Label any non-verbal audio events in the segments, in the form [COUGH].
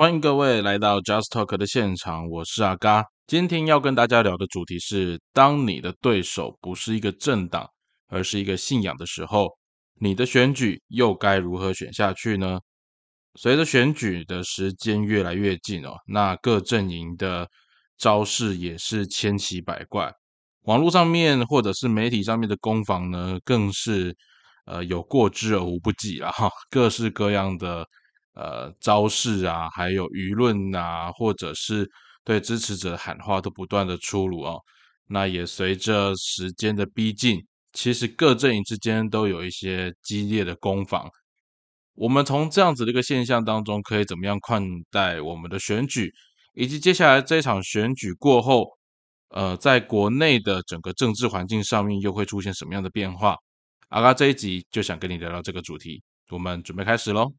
欢迎各位来到 Just Talk 的现场，我是阿嘎。今天要跟大家聊的主题是：当你的对手不是一个政党，而是一个信仰的时候，你的选举又该如何选下去呢？随着选举的时间越来越近哦，那各阵营的招式也是千奇百怪，网络上面或者是媒体上面的攻防呢，更是呃有过之而无不及了哈，各式各样的。呃，招式啊，还有舆论啊，或者是对支持者喊话，都不断的出炉哦。那也随着时间的逼近，其实各阵营之间都有一些激烈的攻防。我们从这样子的一个现象当中，可以怎么样看待我们的选举，以及接下来这场选举过后，呃，在国内的整个政治环境上面又会出现什么样的变化？阿嘎这一集就想跟你聊聊这个主题，我们准备开始喽。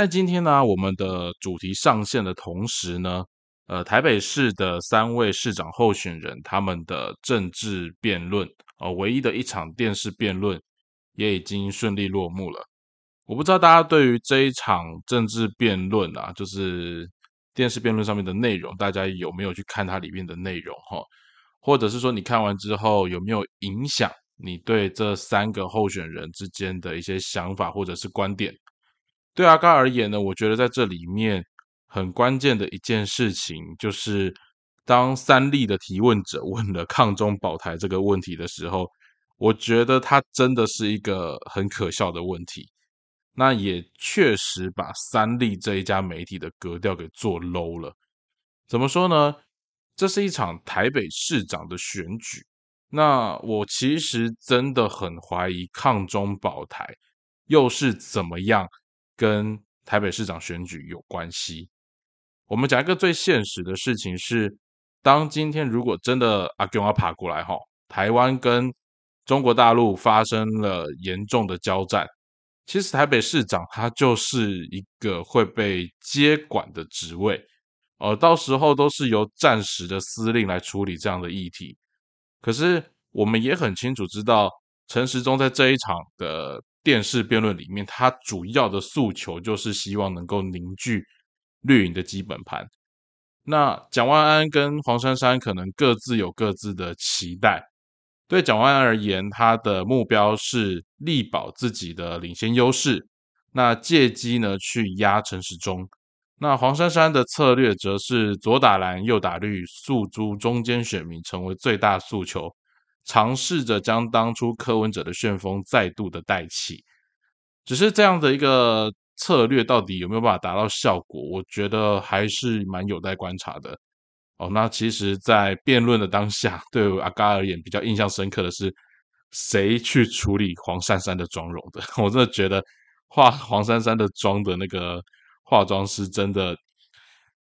在今天呢，我们的主题上线的同时呢，呃，台北市的三位市长候选人他们的政治辩论，呃，唯一的一场电视辩论也已经顺利落幕了。我不知道大家对于这一场政治辩论啊，就是电视辩论上面的内容，大家有没有去看它里面的内容哈？或者是说你看完之后有没有影响你对这三个候选人之间的一些想法或者是观点？对阿甘而言呢，我觉得在这里面很关键的一件事情，就是当三立的提问者问了抗中保台这个问题的时候，我觉得他真的是一个很可笑的问题。那也确实把三立这一家媒体的格调给做 low 了。怎么说呢？这是一场台北市长的选举，那我其实真的很怀疑抗中保台又是怎么样。跟台北市长选举有关系。我们讲一个最现实的事情是，当今天如果真的阿公要爬过来哈，台湾跟中国大陆发生了严重的交战，其实台北市长他就是一个会被接管的职位，呃，到时候都是由战时的司令来处理这样的议题。可是我们也很清楚知道，陈时中在这一场的。电视辩论里面，他主要的诉求就是希望能够凝聚绿营的基本盘。那蒋万安跟黄珊珊可能各自有各自的期待。对蒋万安而言，他的目标是力保自己的领先优势，那借机呢去压陈时中。那黄珊珊的策略则是左打蓝右打绿，诉诸中间选民成为最大诉求。尝试着将当初柯文哲的旋风再度的带起，只是这样的一个策略到底有没有办法达到效果？我觉得还是蛮有待观察的。哦，那其实，在辩论的当下，对阿嘎而言比较印象深刻的是，谁去处理黄珊珊的妆容的？[LAUGHS] 我真的觉得化黄珊珊的妆的那个化妆师真的，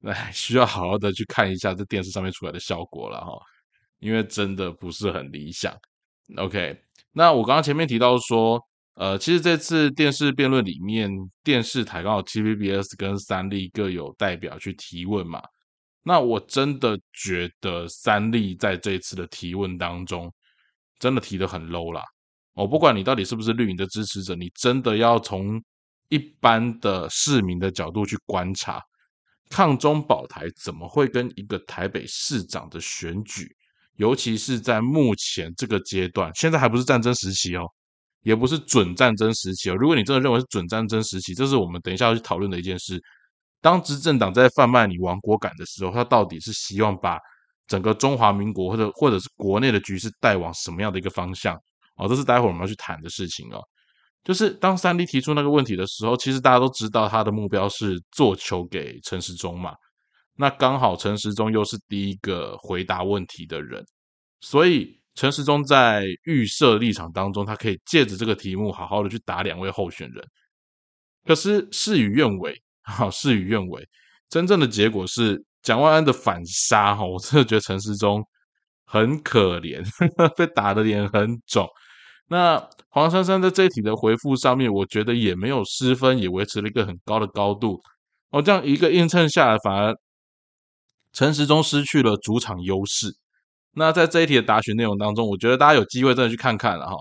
哎，需要好好的去看一下这电视上面出来的效果了哈。因为真的不是很理想。OK，那我刚刚前面提到说，呃，其实这次电视辩论里面，电视台刚好 TVBS 跟三立各有代表去提问嘛。那我真的觉得三立在这次的提问当中，真的提的很 low 啦。我不管你到底是不是绿营的支持者，你真的要从一般的市民的角度去观察，抗中保台怎么会跟一个台北市长的选举？尤其是在目前这个阶段，现在还不是战争时期哦，也不是准战争时期哦。如果你真的认为是准战争时期，这是我们等一下要去讨论的一件事。当执政党在贩卖你亡国感的时候，他到底是希望把整个中华民国或者或者是国内的局势带往什么样的一个方向？哦，这是待会我们要去谈的事情哦。就是当三 D 提出那个问题的时候，其实大家都知道他的目标是做球给陈时中嘛。那刚好陈时中又是第一个回答问题的人，所以陈时中在预设立场当中，他可以借着这个题目好好的去打两位候选人。可是事与愿违，[LAUGHS] 哈，事与愿违，真正的结果是蒋万安的反杀，哈，我真的觉得陈时中很可怜，[LAUGHS] 被打的脸很肿。那黄珊珊在这一题的回复上面，我觉得也没有失分，也维持了一个很高的高度。哦，这样一个映衬下来，反而陈时中失去了主场优势。那在这一题的答询内容当中，我觉得大家有机会真的去看看了哈。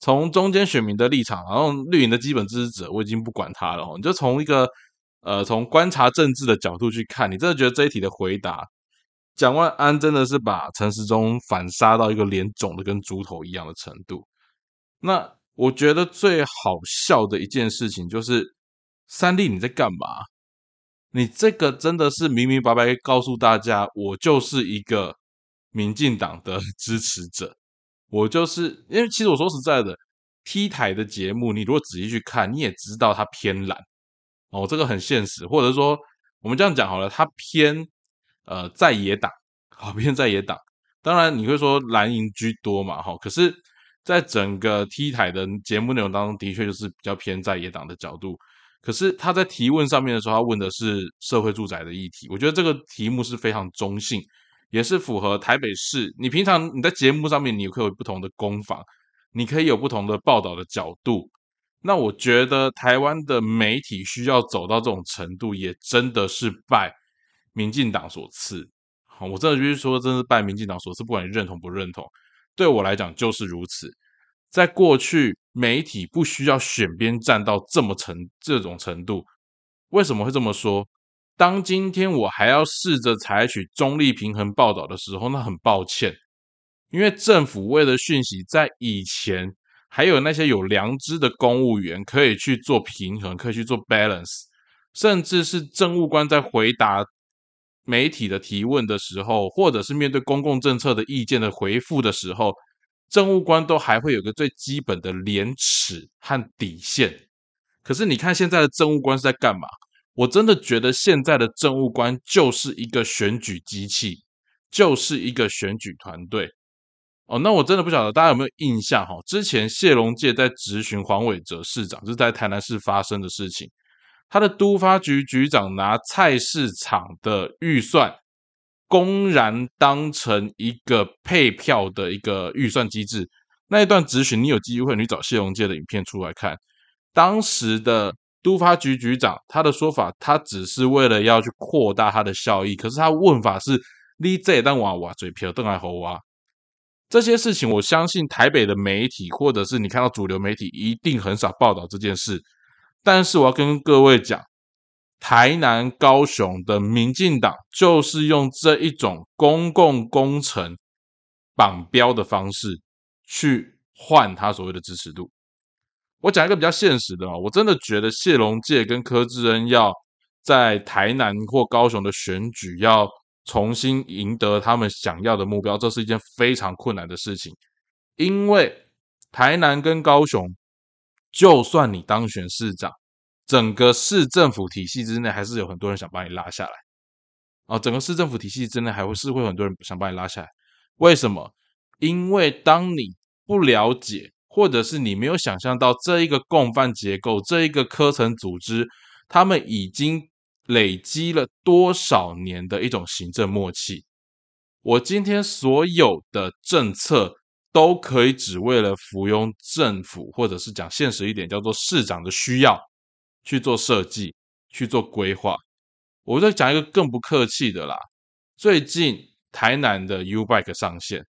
从中间选民的立场，然后绿营的基本支持者，我已经不管他了哈。你就从一个呃，从观察政治的角度去看，你真的觉得这一题的回答，蒋万安真的是把陈时中反杀到一个脸肿的跟猪头一样的程度。那我觉得最好笑的一件事情就是，三立你在干嘛？你这个真的是明明白白告诉大家，我就是一个民进党的 [LAUGHS] 支持者，我就是因为其实我说实在的，T 台的节目，你如果仔细去看，你也知道它偏蓝哦，这个很现实，或者说我们这样讲好了，它偏呃在野党，好偏在野党，当然你会说蓝营居多嘛，哈，可是。在整个 T 台的节目内容当中，的确就是比较偏在野党的角度。可是他在提问上面的时候，他问的是社会住宅的议题。我觉得这个题目是非常中性，也是符合台北市。你平常你在节目上面，你可以有不同的攻防，你可以有不同的报道的角度。那我觉得台湾的媒体需要走到这种程度，也真的是拜民进党所赐。好，我真的就是说，真是拜民进党所赐，不管你认同不认同。对我来讲就是如此。在过去，媒体不需要选边站到这么程这种程度。为什么会这么说？当今天我还要试着采取中立平衡报道的时候，那很抱歉，因为政府为了讯息，在以前还有那些有良知的公务员可以去做平衡，可以去做 balance，甚至是政务官在回答。媒体的提问的时候，或者是面对公共政策的意见的回复的时候，政务官都还会有个最基本的廉耻和底线。可是你看现在的政务官是在干嘛？我真的觉得现在的政务官就是一个选举机器，就是一个选举团队。哦，那我真的不晓得大家有没有印象哈？之前谢龙介在质询黄伟哲市长，是在台南市发生的事情。他的都发局局长拿菜市场的预算公然当成一个配票的一个预算机制，那一段咨询，你有机会你找谢龙介的影片出来看。当时的都发局局长他的说法，他只是为了要去扩大他的效益，可是他问法是你这当娃娃嘴皮邓爱猴娃这些事情，我相信台北的媒体或者是你看到主流媒体一定很少报道这件事。但是我要跟各位讲，台南、高雄的民进党就是用这一种公共工程绑标的方式去换他所谓的支持度。我讲一个比较现实的哦，我真的觉得谢龙介跟柯志恩要在台南或高雄的选举要重新赢得他们想要的目标，这是一件非常困难的事情，因为台南跟高雄。就算你当选市长，整个市政府体系之内还是有很多人想把你拉下来。啊，整个市政府体系之内还会是会很多人想把你拉下来。为什么？因为当你不了解，或者是你没有想象到这一个共犯结构，这一个科层组织，他们已经累积了多少年的一种行政默契。我今天所有的政策。都可以只为了服庸政府，或者是讲现实一点，叫做市长的需要去做设计、去做规划。我再讲一个更不客气的啦，最近台南的 U Bike 上线，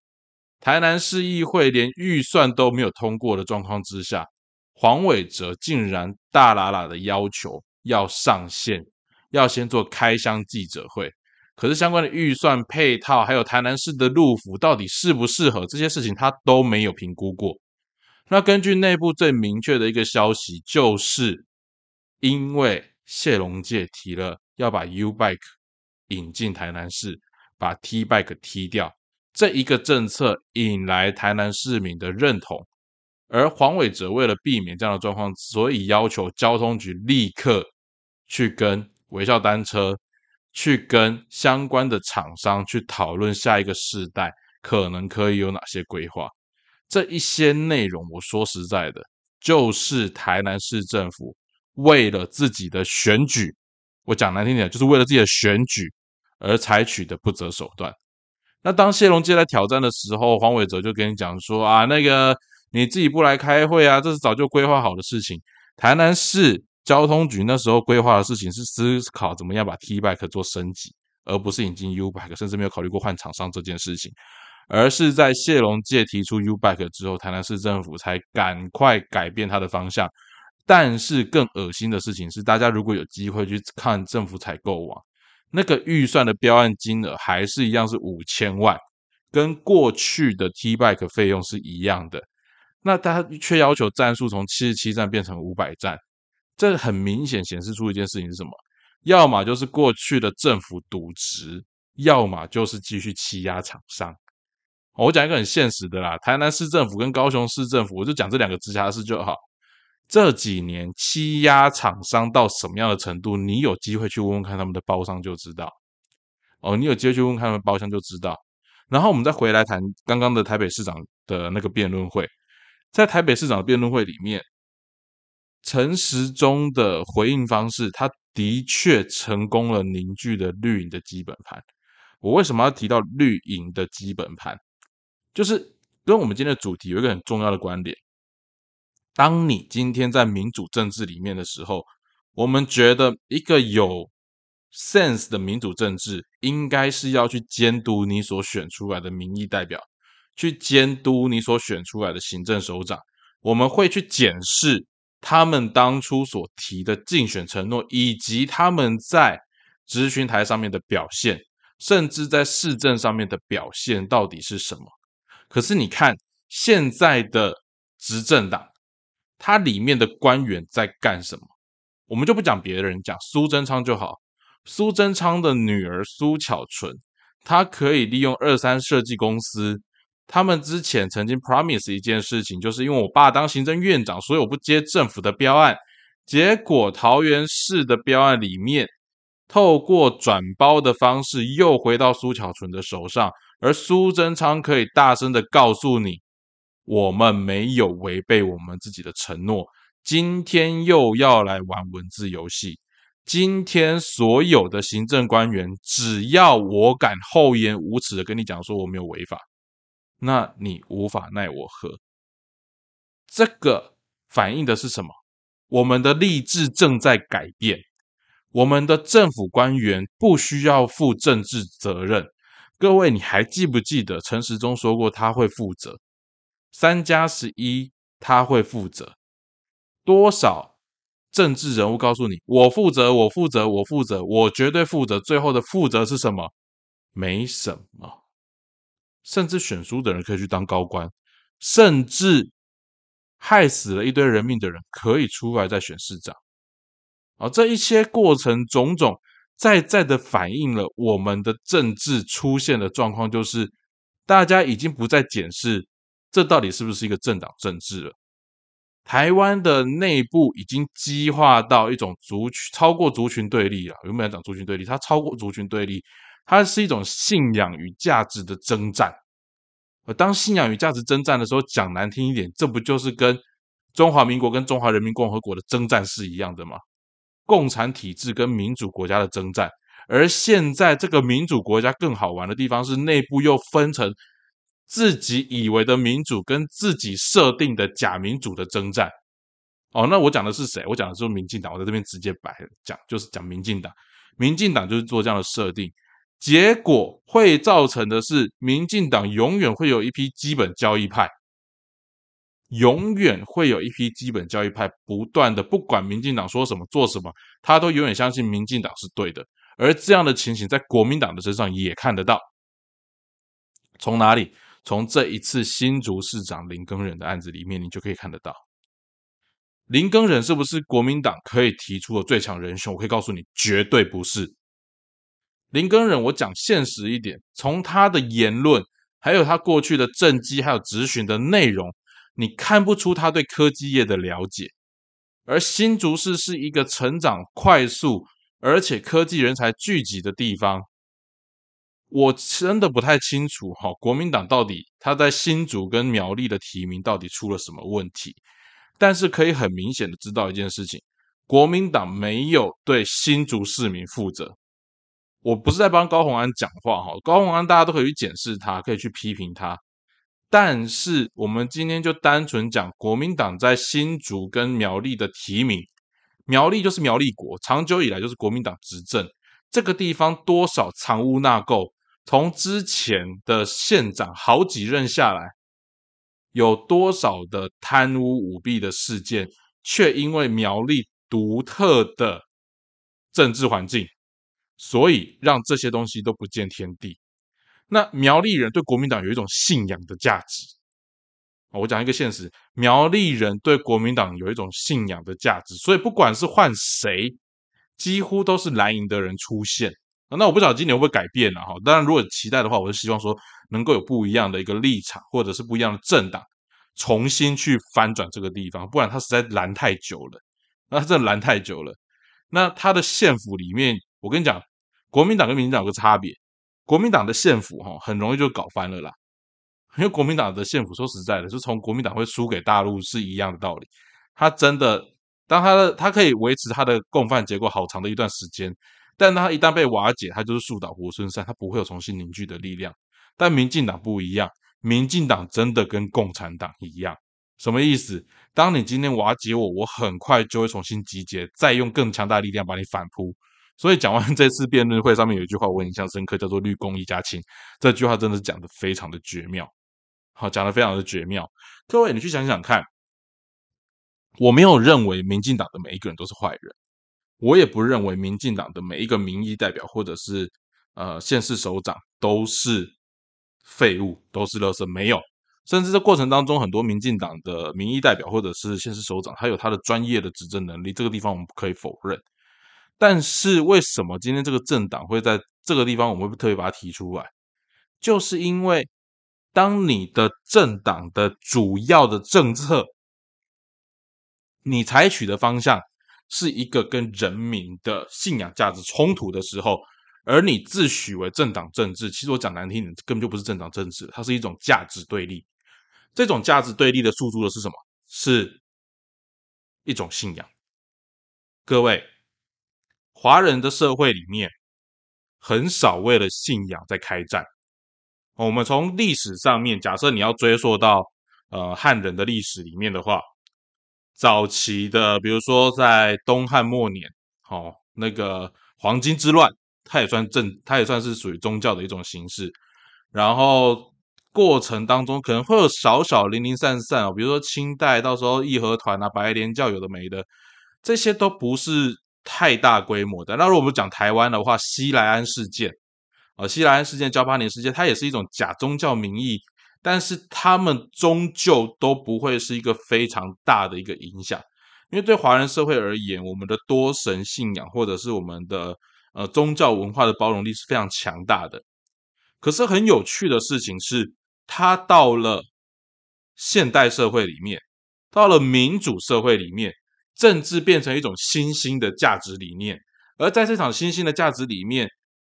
台南市议会连预算都没有通过的状况之下，黄伟哲竟然大喇喇的要求要上线，要先做开箱记者会。可是相关的预算配套，还有台南市的路府到底适不适合这些事情，他都没有评估过。那根据内部最明确的一个消息，就是因为谢龙介提了要把 U Bike 引进台南市，把 T Bike 踢掉这一个政策，引来台南市民的认同。而黄伟哲为了避免这样的状况，所以要求交通局立刻去跟微笑单车。去跟相关的厂商去讨论下一个世代可能可以有哪些规划，这一些内容，我说实在的，就是台南市政府为了自己的选举，我讲难听点，就是为了自己的选举而采取的不择手段。那当谢龙介来挑战的时候，黄伟哲就跟你讲说啊，那个你自己不来开会啊？这是早就规划好的事情。台南市交通局那时候规划的事情是思考怎么样把 T bike 做升级，而不是引进 U bike，甚至没有考虑过换厂商这件事情。而是在谢龙介提出 U bike 之后，台南市政府才赶快改变它的方向。但是更恶心的事情是，大家如果有机会去看政府采购网，那个预算的标案金额还是一样是五千万，跟过去的 T bike 费用是一样的。那他却要求战数从七十七站变成五百站，这很明显显示出一件事情是什么？要么就是过去的政府渎职，要么就是继续欺压厂商。我讲一个很现实的啦，台南市政府跟高雄市政府，我就讲这两个直辖市就好。这几年欺压厂商到什么样的程度，你有机会去问问看他们的包商就知道。哦，你有机会去问看他们包厢就知道。然后我们再回来谈刚刚的台北市长的那个辩论会，在台北市长的辩论会里面，陈时中的回应方式，他的确成功了凝聚了绿营的基本盘。我为什么要提到绿营的基本盘？就是跟我们今天的主题有一个很重要的观点。当你今天在民主政治里面的时候，我们觉得一个有 sense 的民主政治，应该是要去监督你所选出来的民意代表，去监督你所选出来的行政首长。我们会去检视他们当初所提的竞选承诺，以及他们在咨询台上面的表现，甚至在市政上面的表现到底是什么。可是你看现在的执政党，它里面的官员在干什么？我们就不讲别人，讲苏贞昌就好。苏贞昌的女儿苏巧纯，她可以利用二三设计公司，他们之前曾经 promise 一件事情，就是因为我爸当行政院长，所以我不接政府的标案。结果桃园市的标案里面，透过转包的方式，又回到苏巧纯的手上。而苏贞昌可以大声的告诉你，我们没有违背我们自己的承诺。今天又要来玩文字游戏。今天所有的行政官员，只要我敢厚颜无耻的跟你讲说我没有违法，那你无法奈我何。这个反映的是什么？我们的励志正在改变，我们的政府官员不需要负政治责任。各位，你还记不记得陈时中说过他会负责三加十一？他会负责多少政治人物？告诉你，我负责，我负责，我负责，我绝对负责。最后的负责是什么？没什么。甚至选书的人可以去当高官，甚至害死了一堆人命的人可以出来再选市长。啊，这一些过程种种。在在的反映了我们的政治出现的状况，就是大家已经不再检视这到底是不是一个政党政治了。台湾的内部已经激化到一种族群超过族群对立了。原本讲族群对立，它超过族群对立，它是一种信仰与价值的征战。而当信仰与价值征战的时候，讲难听一点，这不就是跟中华民国跟中华人民共和国的征战是一样的吗？共产体制跟民主国家的征战，而现在这个民主国家更好玩的地方是内部又分成自己以为的民主跟自己设定的假民主的征战。哦，那我讲的是谁？我讲的是民进党。我在这边直接摆讲，就是讲民进党。民进党就是做这样的设定，结果会造成的是，民进党永远会有一批基本交易派。永远会有一批基本教育派不断的，不管民进党说什么做什么，他都永远相信民进党是对的。而这样的情形在国民党的身上也看得到。从哪里？从这一次新竹市长林耕仁的案子里面，你就可以看得到。林耕仁是不是国民党可以提出的最强人选？我可以告诉你，绝对不是。林耕仁，我讲现实一点，从他的言论，还有他过去的政绩，还有质询的内容。你看不出他对科技业的了解，而新竹市是一个成长快速而且科技人才聚集的地方。我真的不太清楚哈，国民党到底他在新竹跟苗栗的提名到底出了什么问题？但是可以很明显的知道一件事情，国民党没有对新竹市民负责。我不是在帮高鸿安讲话哈，高鸿安大家都可以去检视他，可以去批评他。但是我们今天就单纯讲国民党在新竹跟苗栗的提名，苗栗就是苗栗国，长久以来就是国民党执政，这个地方多少藏污纳垢，从之前的县长好几任下来，有多少的贪污舞弊的事件，却因为苗栗独特的政治环境，所以让这些东西都不见天地。那苗栗人对国民党有一种信仰的价值。我讲一个现实，苗栗人对国民党有一种信仰的价值，所以不管是换谁，几乎都是蓝营的人出现。那我不知道今年会不会改变了哈。当然，如果期待的话，我是希望说能够有不一样的一个立场，或者是不一样的政党重新去翻转这个地方，不然他实在蓝太久了。那真的蓝太久了。那他的县府里面，我跟你讲，国民党跟民进党有个差别。国民党的县府哈，很容易就搞翻了啦。因为国民党的县府说实在的，是从国民党会输给大陆是一样的道理。他真的，当他的他可以维持他的共犯结构好长的一段时间，但他一旦被瓦解，他就是树倒猢狲散，他不会有重新凝聚的力量。但民进党不一样，民进党真的跟共产党一样，什么意思？当你今天瓦解我，我很快就会重新集结，再用更强大力量把你反扑。所以讲完这次辩论会上面有一句话我印象深刻，叫做“绿公一家亲”。这句话真的是讲的非常的绝妙，好，讲的非常的绝妙。各位，你去想想看，我没有认为民进党的每一个人都是坏人，我也不认为民进党的每一个民意代表或者是呃县市首长都是废物，都是垃圾。没有，甚至这过程当中，很多民进党的民意代表或者是县市首长，他有他的专业的执政能力，这个地方我们不可以否认。但是为什么今天这个政党会在这个地方，我们会特别把它提出来？就是因为当你的政党的主要的政策，你采取的方向是一个跟人民的信仰价值冲突的时候，而你自诩为政党政治，其实我讲难听点，根本就不是政党政治，它是一种价值对立。这种价值对立的诉诸的是什么？是一种信仰。各位。华人的社会里面，很少为了信仰在开战。我们从历史上面，假设你要追溯到呃汉人的历史里面的话，早期的，比如说在东汉末年，好那个黄巾之乱，它也算政，它也算是属于宗教的一种形式。然后过程当中可能会有少少零零散散哦，比如说清代到时候义和团啊、白莲教有的没的，这些都不是。太大规模的。那如果我们讲台湾的话，西来安事件啊，西来安事件、交八年事件，它也是一种假宗教名义，但是他们终究都不会是一个非常大的一个影响，因为对华人社会而言，我们的多神信仰或者是我们的呃宗教文化的包容力是非常强大的。可是很有趣的事情是，它到了现代社会里面，到了民主社会里面。政治变成一种新兴的价值理念，而在这场新兴的价值里面，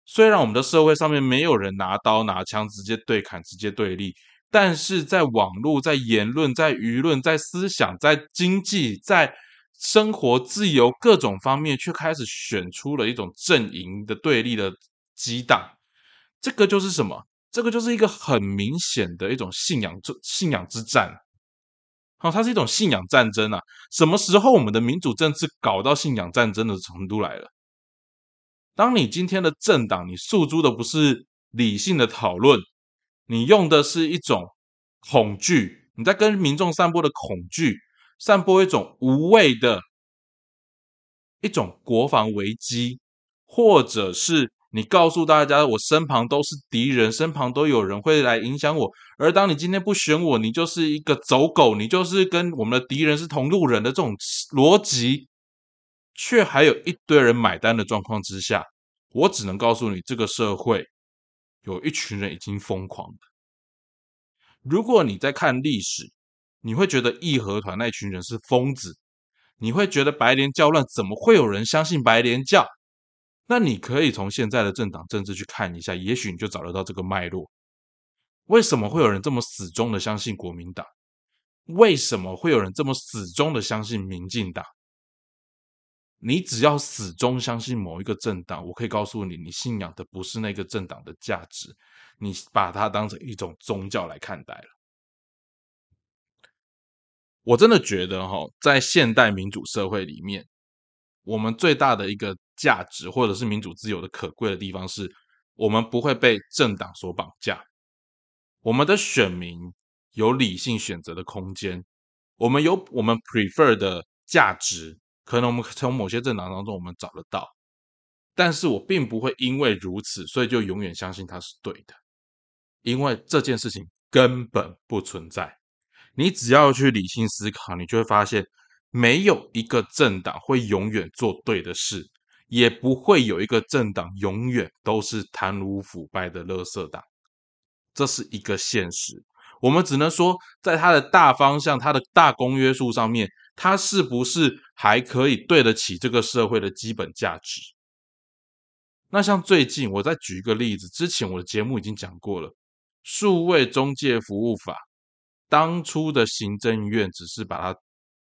虽然我们的社会上面没有人拿刀拿枪直接对砍、直接对立，但是在网络、在言论、在舆论、在思想、在经济、在生活自由各种方面，却开始选出了一种阵营的对立的激荡。这个就是什么？这个就是一个很明显的一种信仰之信仰之战。好，它是一种信仰战争啊！什么时候我们的民主政治搞到信仰战争的程度来了？当你今天的政党，你诉诸的不是理性的讨论，你用的是一种恐惧，你在跟民众散播的恐惧，散播一种无谓的一种国防危机，或者是。你告诉大家，我身旁都是敌人，身旁都有人会来影响我。而当你今天不选我，你就是一个走狗，你就是跟我们的敌人是同路人的这种逻辑，却还有一堆人买单的状况之下，我只能告诉你，这个社会有一群人已经疯狂了。如果你在看历史，你会觉得义和团那群人是疯子，你会觉得白莲教乱，怎么会有人相信白莲教？那你可以从现在的政党政治去看一下，也许你就找得到这个脉络。为什么会有人这么死忠的相信国民党？为什么会有人这么死忠的相信民进党？你只要始终相信某一个政党，我可以告诉你，你信仰的不是那个政党的价值，你把它当成一种宗教来看待了。我真的觉得哈，在现代民主社会里面，我们最大的一个价值，或者是民主自由的可贵的地方，是我们不会被政党所绑架，我们的选民有理性选择的空间，我们有我们 prefer 的价值，可能我们从某些政党当中我们找得到，但是我并不会因为如此，所以就永远相信它是对的，因为这件事情根本不存在。你只要去理性思考，你就会发现，没有一个政党会永远做对的事，也不会有一个政党永远都是贪污腐败的垃圾党。这是一个现实。我们只能说，在它的大方向、它的大公约数上面，它是不是还可以对得起这个社会的基本价值？那像最近，我再举一个例子，之前我的节目已经讲过了，《数位中介服务法》。当初的行政院只是把它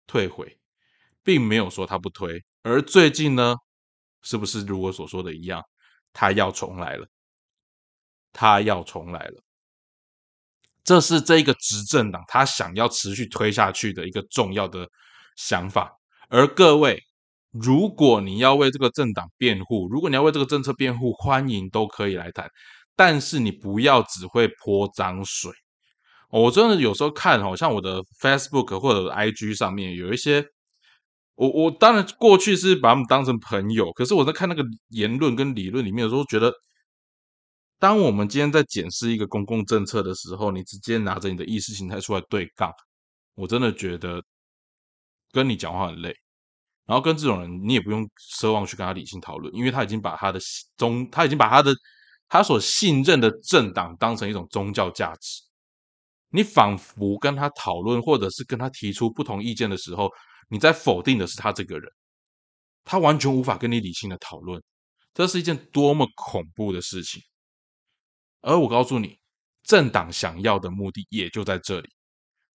退回，并没有说他不推。而最近呢，是不是如我所说的一样，他要重来了？他要重来了。这是这个执政党他想要持续推下去的一个重要的想法。而各位，如果你要为这个政党辩护，如果你要为这个政策辩护，欢迎都可以来谈，但是你不要只会泼脏水。我真的有时候看，好像我的 Facebook 或者 IG 上面有一些，我我当然过去是把他们当成朋友，可是我在看那个言论跟理论里面的时候，觉得，当我们今天在检视一个公共政策的时候，你直接拿着你的意识形态出来对杠，我真的觉得跟你讲话很累。然后跟这种人，你也不用奢望去跟他理性讨论，因为他已经把他的宗，他已经把他的他所信任的政党当成一种宗教价值。你仿佛跟他讨论，或者是跟他提出不同意见的时候，你在否定的是他这个人，他完全无法跟你理性的讨论，这是一件多么恐怖的事情。而我告诉你，政党想要的目的也就在这里，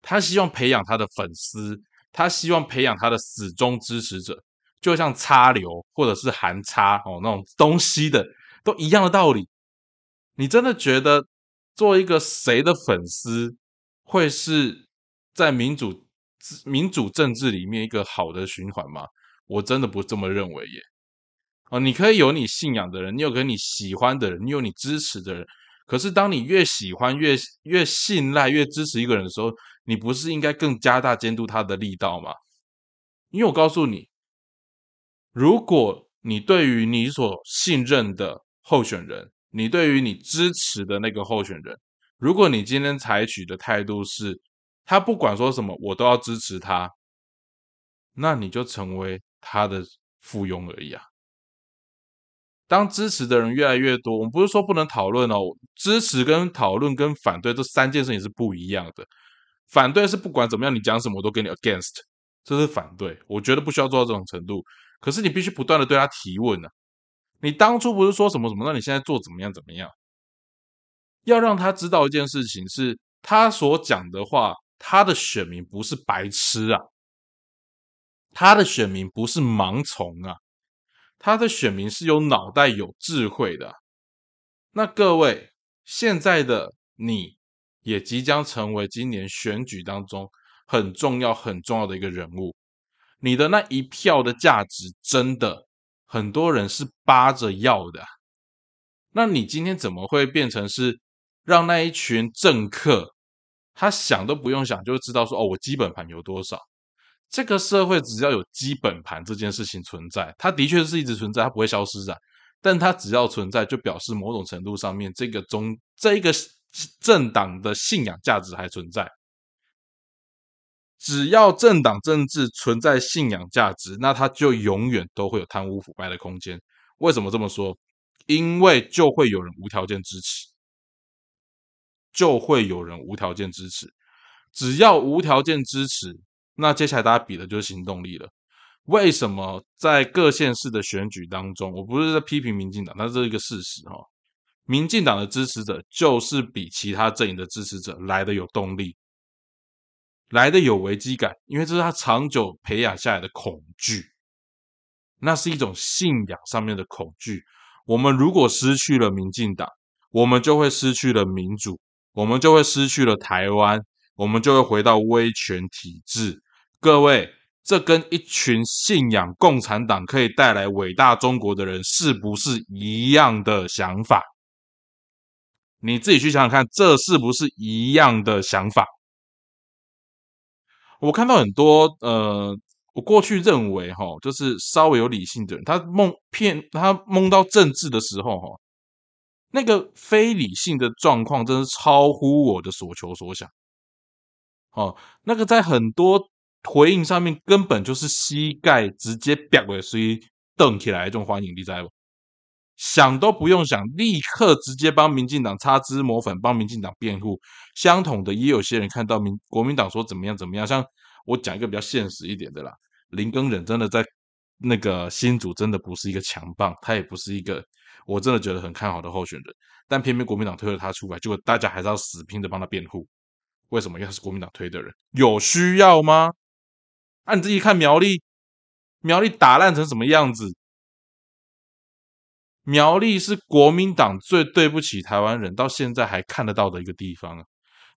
他希望培养他的粉丝，他希望培养他的死忠支持者，就像插流或者是含插哦那种东西的，都一样的道理。你真的觉得做一个谁的粉丝？会是在民主民主政治里面一个好的循环吗？我真的不这么认为耶。哦，你可以有你信仰的人，你有跟你喜欢的人，你有你支持的人。可是，当你越喜欢、越越信赖、越支持一个人的时候，你不是应该更加大监督他的力道吗？因为我告诉你，如果你对于你所信任的候选人，你对于你支持的那个候选人，如果你今天采取的态度是，他不管说什么，我都要支持他，那你就成为他的附庸而已啊。当支持的人越来越多，我们不是说不能讨论哦，支持跟讨论跟反对这三件事情是不一样的。反对是不管怎么样，你讲什么我都给你 against，这是反对。我觉得不需要做到这种程度，可是你必须不断的对他提问呢。你当初不是说什么什么，那你现在做怎么样怎么样？要让他知道一件事情，是他所讲的话，他的选民不是白痴啊，他的选民不是盲从啊，他的选民是有脑袋、有智慧的。那各位，现在的你也即将成为今年选举当中很重要、很重要的一个人物，你的那一票的价值，真的很多人是扒着要的。那你今天怎么会变成是？让那一群政客，他想都不用想就知道说哦，我基本盘有多少。这个社会只要有基本盘这件事情存在，它的确是一直存在，它不会消失的。但它只要存在，就表示某种程度上面，这个中这一个政党的信仰价值还存在。只要政党政治存在信仰价值，那它就永远都会有贪污腐败的空间。为什么这么说？因为就会有人无条件支持。就会有人无条件支持，只要无条件支持，那接下来大家比的就是行动力了。为什么在各县市的选举当中，我不是在批评民进党，那是一个事实哈。民进党的支持者就是比其他阵营的支持者来的有动力，来的有危机感，因为这是他长久培养下来的恐惧，那是一种信仰上面的恐惧。我们如果失去了民进党，我们就会失去了民主。我们就会失去了台湾，我们就会回到威权体制，各位，这跟一群信仰共产党可以带来伟大中国的人是不是一样的想法？你自己去想想看，这是不是一样的想法？我看到很多呃，我过去认为哈，就是稍微有理性的人，他梦骗他梦到政治的时候哈，那个非理性的状况真是超乎我的所求所想。哦，那个在很多回应上面根本就是膝盖直接瘪了，所以瞪起来这种欢迎，你知不？想都不用想，立刻直接帮民进党擦脂抹粉，帮民进党辩护。相同的，也有些人看到民国民党说怎么样怎么样。像我讲一个比较现实一点的啦，林根忍真的在那个新组真的不是一个强棒，他也不是一个我真的觉得很看好的候选人。但偏偏国民党推了他出来，结果大家还是要死拼的帮他辩护。为什么？因为他是国民党推的人，有需要吗？啊，你自己看苗栗，苗栗打烂成什么样子？苗栗是国民党最对不起台湾人，到现在还看得到的一个地方啊！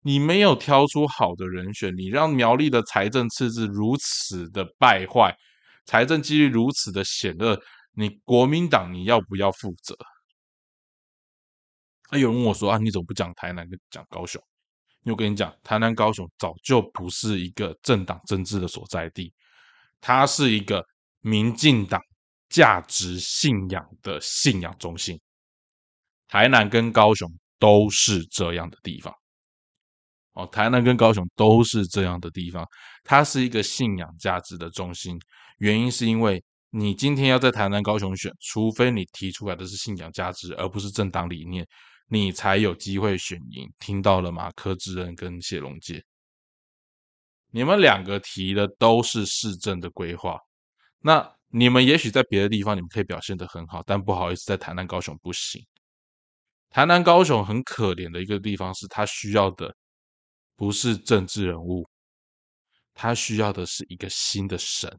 你没有挑出好的人选，你让苗栗的财政赤字如此的败坏，财政纪律如此的险恶，你国民党你要不要负责？啊，有人问我说啊，你怎么不讲台南跟讲高雄？我跟你讲，台南高雄早就不是一个政党政治的所在地，它是一个民进党。价值信仰的信仰中心，台南跟高雄都是这样的地方。哦，台南跟高雄都是这样的地方，它是一个信仰价值的中心。原因是因为你今天要在台南、高雄选，除非你提出来的是信仰价值，而不是政党理念，你才有机会选赢。听到了吗？柯志恩跟谢龙介，你们两个提的都是市政的规划，那。你们也许在别的地方你们可以表现的很好，但不好意思，在台南、高雄不行。台南、高雄很可怜的一个地方是，他需要的不是政治人物，他需要的是一个新的神，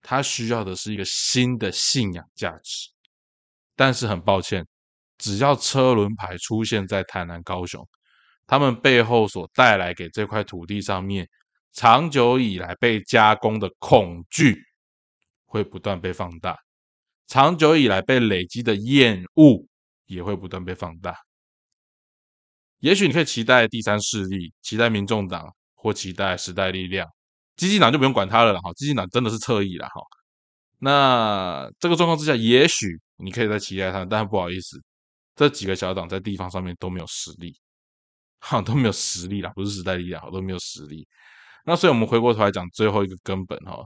他需要的是一个新的信仰价值。但是很抱歉，只要车轮牌出现在台南、高雄，他们背后所带来给这块土地上面长久以来被加工的恐惧。会不断被放大，长久以来被累积的厌恶也会不断被放大。也许你可以期待第三势力，期待民众党或期待时代力量，激进党就不用管他了哈。激进党真的是侧翼了哈。那这个状况之下，也许你可以再期待他，但不好意思，这几个小党在地方上面都没有实力，哈都没有实力啦，不是时代力量，都没有实力。那所以我们回过头来讲最后一个根本哈。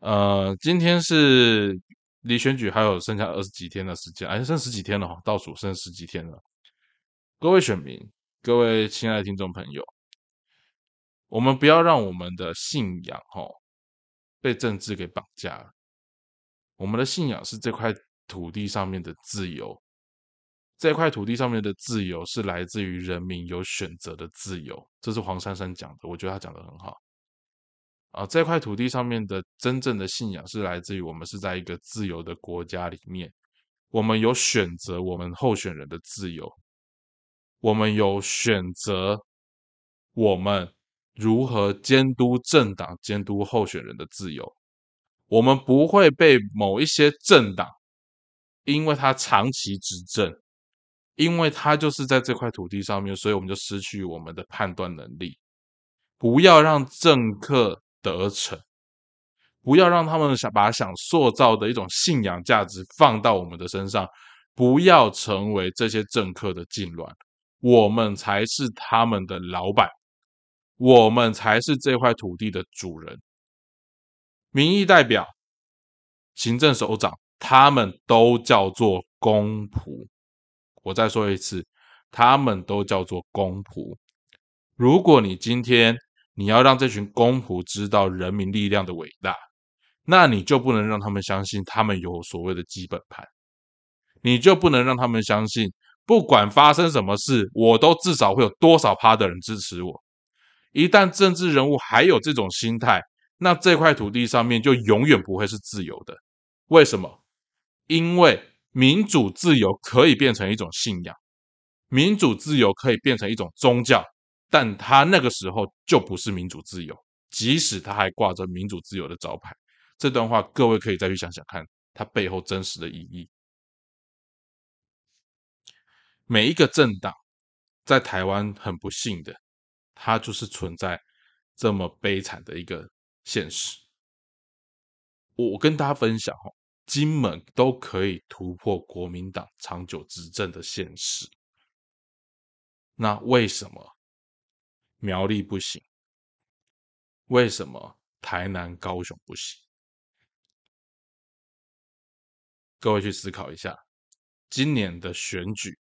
呃，今天是离选举还有剩下二十几天的时间，哎，剩十几天了哈，倒数剩十几天了。各位选民，各位亲爱的听众朋友，我们不要让我们的信仰哈被政治给绑架了。我们的信仰是这块土地上面的自由，这块土地上面的自由是来自于人民有选择的自由。这是黄珊珊讲的，我觉得他讲的很好。啊，这块土地上面的真正的信仰是来自于我们是在一个自由的国家里面，我们有选择我们候选人的自由，我们有选择我们如何监督政党、监督候选人的自由，我们不会被某一些政党，因为他长期执政，因为他就是在这块土地上面，所以我们就失去我们的判断能力，不要让政客。得逞，不要让他们想把想塑造的一种信仰价值放到我们的身上，不要成为这些政客的痉挛。我们才是他们的老板，我们才是这块土地的主人。民意代表、行政首长，他们都叫做公仆。我再说一次，他们都叫做公仆。如果你今天，你要让这群公仆知道人民力量的伟大，那你就不能让他们相信他们有所谓的基本盘，你就不能让他们相信，不管发生什么事，我都至少会有多少趴的人支持我。一旦政治人物还有这种心态，那这块土地上面就永远不会是自由的。为什么？因为民主自由可以变成一种信仰，民主自由可以变成一种宗教。但他那个时候就不是民主自由，即使他还挂着民主自由的招牌。这段话，各位可以再去想想看，它背后真实的意义。每一个政党在台湾很不幸的，它就是存在这么悲惨的一个现实。我跟大家分享哦，金门都可以突破国民党长久执政的现实，那为什么苗栗不行？为什么台南、高雄不行？各位去思考一下，今年的选举，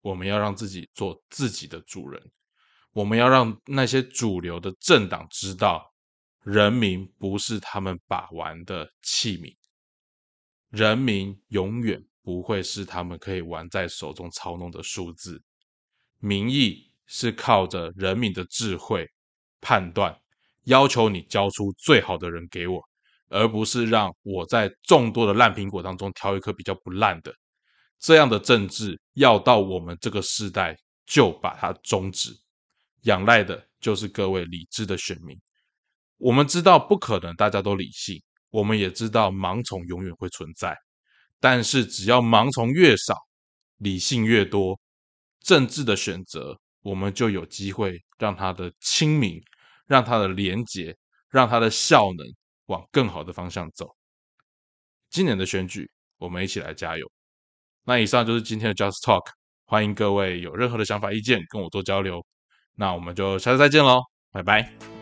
我们要让自己做自己的主人，我们要让那些主流的政党知道，人民不是他们把玩的器皿，人民永远不会是他们可以玩在手中操弄的数字，民意是靠着人民的智慧判断，要求你交出最好的人给我。而不是让我在众多的烂苹果当中挑一颗比较不烂的，这样的政治要到我们这个时代就把它终止，仰赖的就是各位理智的选民。我们知道不可能大家都理性，我们也知道盲从永远会存在，但是只要盲从越少，理性越多，政治的选择我们就有机会让它的清明，让它的廉洁，让它的效能。往更好的方向走。今年的选举，我们一起来加油。那以上就是今天的 Just Talk，欢迎各位有任何的想法、意见跟我做交流。那我们就下次再见喽，拜拜。